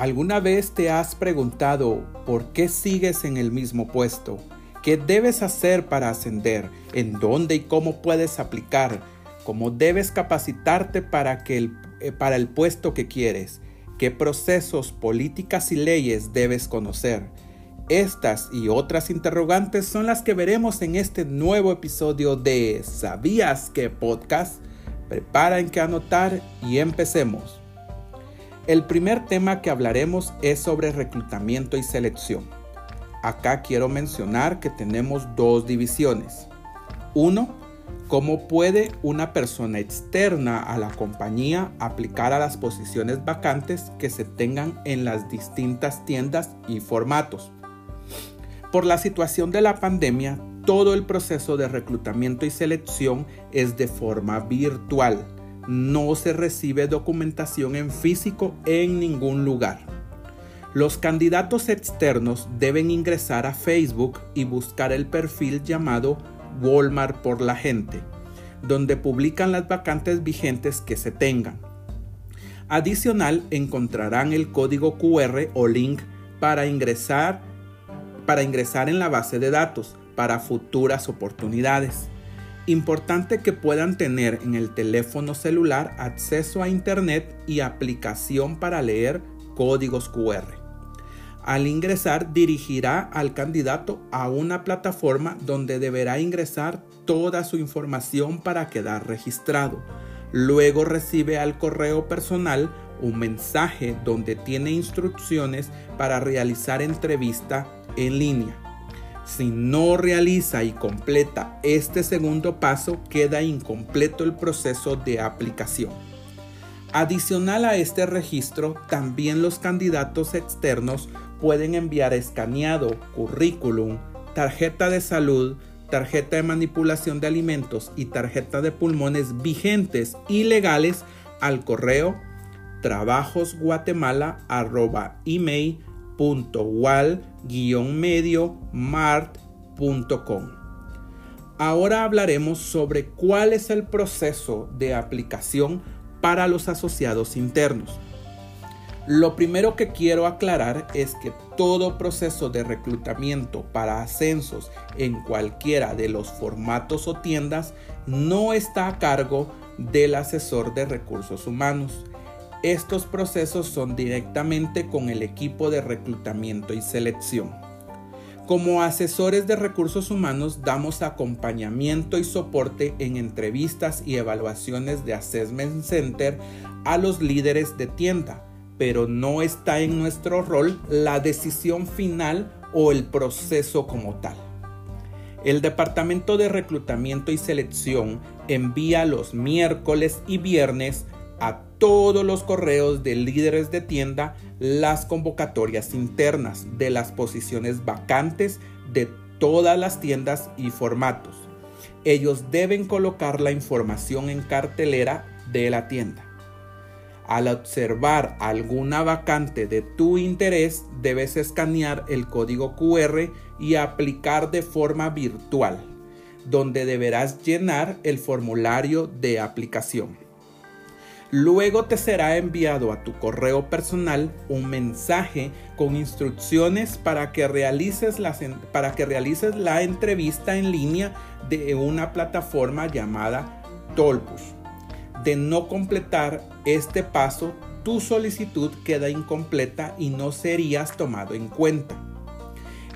¿Alguna vez te has preguntado por qué sigues en el mismo puesto? ¿Qué debes hacer para ascender? ¿En dónde y cómo puedes aplicar? ¿Cómo debes capacitarte para, que el, eh, para el puesto que quieres? ¿Qué procesos, políticas y leyes debes conocer? Estas y otras interrogantes son las que veremos en este nuevo episodio de ¿Sabías que podcast? Prepara en que anotar y empecemos. El primer tema que hablaremos es sobre reclutamiento y selección. Acá quiero mencionar que tenemos dos divisiones. Uno, cómo puede una persona externa a la compañía aplicar a las posiciones vacantes que se tengan en las distintas tiendas y formatos. Por la situación de la pandemia, todo el proceso de reclutamiento y selección es de forma virtual no se recibe documentación en físico en ningún lugar. Los candidatos externos deben ingresar a Facebook y buscar el perfil llamado Walmart por la gente, donde publican las vacantes vigentes que se tengan. Adicional, encontrarán el código QR o link para ingresar, para ingresar en la base de datos para futuras oportunidades. Importante que puedan tener en el teléfono celular acceso a Internet y aplicación para leer códigos QR. Al ingresar dirigirá al candidato a una plataforma donde deberá ingresar toda su información para quedar registrado. Luego recibe al correo personal un mensaje donde tiene instrucciones para realizar entrevista en línea. Si no realiza y completa este segundo paso, queda incompleto el proceso de aplicación. Adicional a este registro, también los candidatos externos pueden enviar escaneado, currículum, tarjeta de salud, tarjeta de manipulación de alimentos y tarjeta de pulmones vigentes y legales al correo trabajosguatemala.email medio martcom Ahora hablaremos sobre cuál es el proceso de aplicación para los asociados internos. Lo primero que quiero aclarar es que todo proceso de reclutamiento para ascensos en cualquiera de los formatos o tiendas no está a cargo del asesor de recursos humanos. Estos procesos son directamente con el equipo de reclutamiento y selección. Como asesores de recursos humanos damos acompañamiento y soporte en entrevistas y evaluaciones de Assessment Center a los líderes de tienda, pero no está en nuestro rol la decisión final o el proceso como tal. El Departamento de Reclutamiento y Selección envía los miércoles y viernes a todos los correos de líderes de tienda las convocatorias internas de las posiciones vacantes de todas las tiendas y formatos. Ellos deben colocar la información en cartelera de la tienda. Al observar alguna vacante de tu interés, debes escanear el código QR y aplicar de forma virtual, donde deberás llenar el formulario de aplicación. Luego te será enviado a tu correo personal un mensaje con instrucciones para que realices, para que realices la entrevista en línea de una plataforma llamada Tolpush. De no completar este paso, tu solicitud queda incompleta y no serías tomado en cuenta.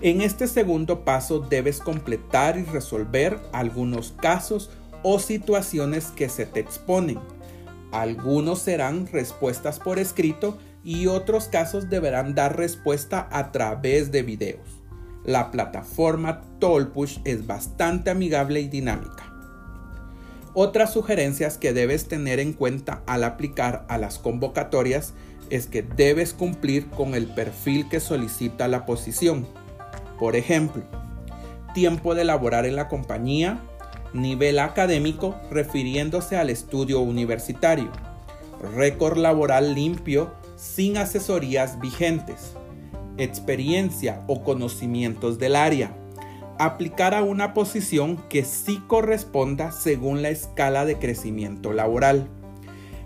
En este segundo paso debes completar y resolver algunos casos o situaciones que se te exponen algunos serán respuestas por escrito y otros casos deberán dar respuesta a través de videos. La plataforma Tollpush es bastante amigable y dinámica. Otras sugerencias que debes tener en cuenta al aplicar a las convocatorias es que debes cumplir con el perfil que solicita la posición. Por ejemplo, tiempo de laborar en la compañía, nivel académico refiriéndose al estudio universitario, récord laboral limpio sin asesorías vigentes, experiencia o conocimientos del área, aplicar a una posición que sí corresponda según la escala de crecimiento laboral,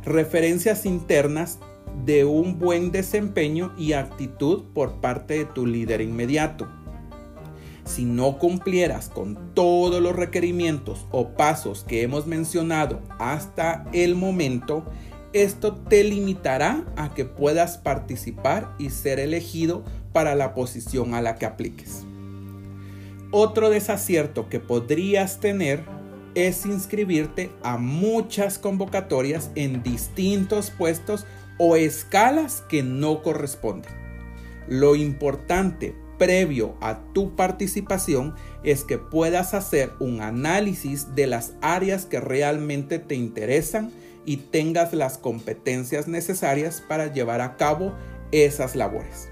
referencias internas de un buen desempeño y actitud por parte de tu líder inmediato. Si no cumplieras con todos los requerimientos o pasos que hemos mencionado hasta el momento, esto te limitará a que puedas participar y ser elegido para la posición a la que apliques. Otro desacierto que podrías tener es inscribirte a muchas convocatorias en distintos puestos o escalas que no corresponden. Lo importante previo a tu participación es que puedas hacer un análisis de las áreas que realmente te interesan y tengas las competencias necesarias para llevar a cabo esas labores.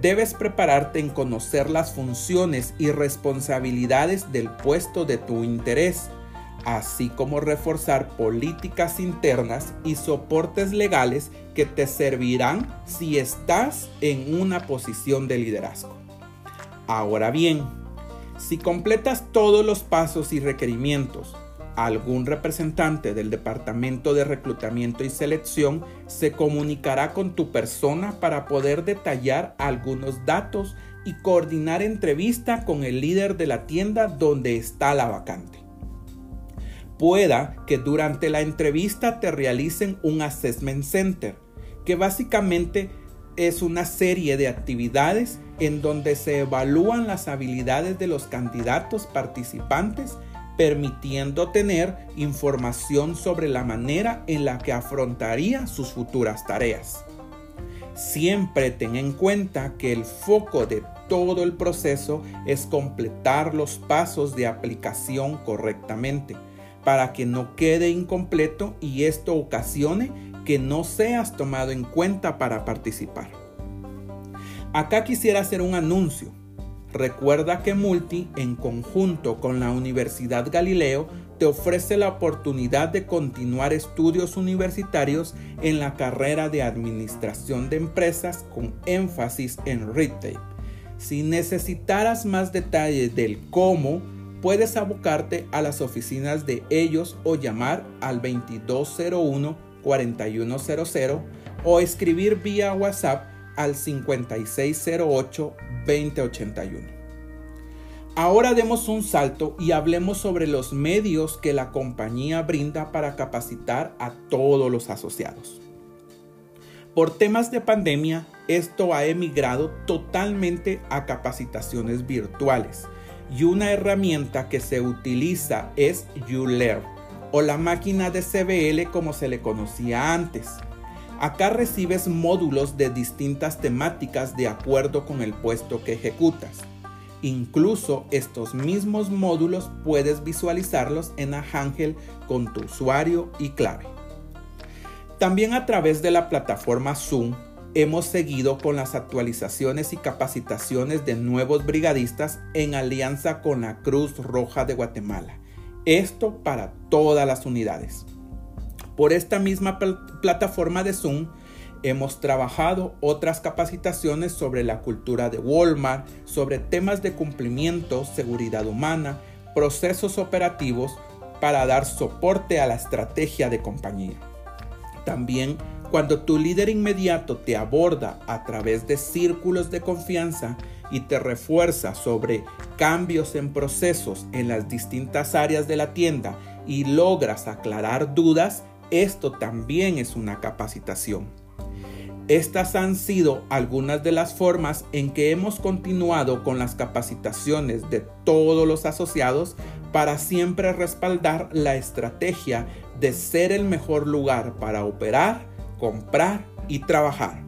Debes prepararte en conocer las funciones y responsabilidades del puesto de tu interés, así como reforzar políticas internas y soportes legales que te servirán si estás en una posición de liderazgo. Ahora bien, si completas todos los pasos y requerimientos, algún representante del Departamento de Reclutamiento y Selección se comunicará con tu persona para poder detallar algunos datos y coordinar entrevista con el líder de la tienda donde está la vacante. Pueda que durante la entrevista te realicen un assessment center, que básicamente es una serie de actividades en donde se evalúan las habilidades de los candidatos participantes permitiendo tener información sobre la manera en la que afrontaría sus futuras tareas. Siempre ten en cuenta que el foco de todo el proceso es completar los pasos de aplicación correctamente para que no quede incompleto y esto ocasione que no seas tomado en cuenta para participar. Acá quisiera hacer un anuncio Recuerda que Multi, en conjunto con la Universidad Galileo, te ofrece la oportunidad de continuar estudios universitarios en la carrera de Administración de Empresas con énfasis en retail. Si necesitaras más detalles del cómo, puedes abocarte a las oficinas de ellos o llamar al 2201-4100 o escribir vía WhatsApp al 5608 2081. Ahora demos un salto y hablemos sobre los medios que la compañía brinda para capacitar a todos los asociados. Por temas de pandemia, esto ha emigrado totalmente a capacitaciones virtuales y una herramienta que se utiliza es YouLearn o la máquina de CBL como se le conocía antes Acá recibes módulos de distintas temáticas de acuerdo con el puesto que ejecutas. Incluso estos mismos módulos puedes visualizarlos en Ahangel con tu usuario y clave. También a través de la plataforma Zoom hemos seguido con las actualizaciones y capacitaciones de nuevos brigadistas en alianza con la Cruz Roja de Guatemala. Esto para todas las unidades. Por esta misma plataforma de Zoom hemos trabajado otras capacitaciones sobre la cultura de Walmart, sobre temas de cumplimiento, seguridad humana, procesos operativos para dar soporte a la estrategia de compañía. También cuando tu líder inmediato te aborda a través de círculos de confianza y te refuerza sobre cambios en procesos en las distintas áreas de la tienda y logras aclarar dudas, esto también es una capacitación. Estas han sido algunas de las formas en que hemos continuado con las capacitaciones de todos los asociados para siempre respaldar la estrategia de ser el mejor lugar para operar, comprar y trabajar.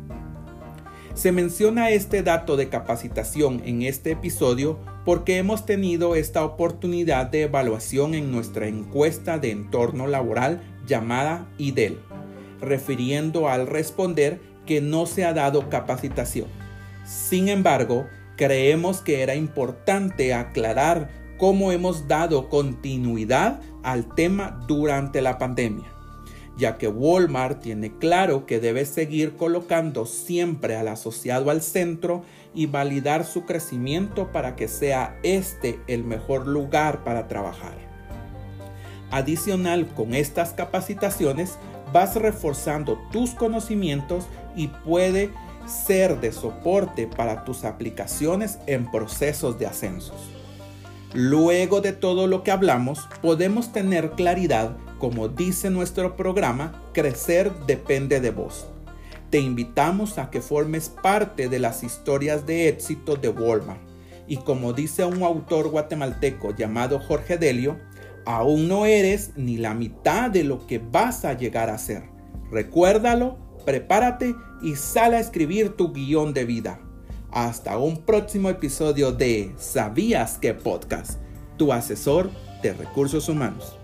Se menciona este dato de capacitación en este episodio porque hemos tenido esta oportunidad de evaluación en nuestra encuesta de entorno laboral llamada IDEL, refiriendo al responder que no se ha dado capacitación. Sin embargo, creemos que era importante aclarar cómo hemos dado continuidad al tema durante la pandemia, ya que Walmart tiene claro que debe seguir colocando siempre al asociado al centro y validar su crecimiento para que sea este el mejor lugar para trabajar. Adicional con estas capacitaciones, vas reforzando tus conocimientos y puede ser de soporte para tus aplicaciones en procesos de ascensos. Luego de todo lo que hablamos, podemos tener claridad, como dice nuestro programa, crecer depende de vos. Te invitamos a que formes parte de las historias de éxito de Walmart. Y como dice un autor guatemalteco llamado Jorge Delio, aún no eres ni la mitad de lo que vas a llegar a ser. Recuérdalo, prepárate y sal a escribir tu guion de vida. Hasta un próximo episodio de ¿Sabías que podcast? Tu asesor de recursos humanos.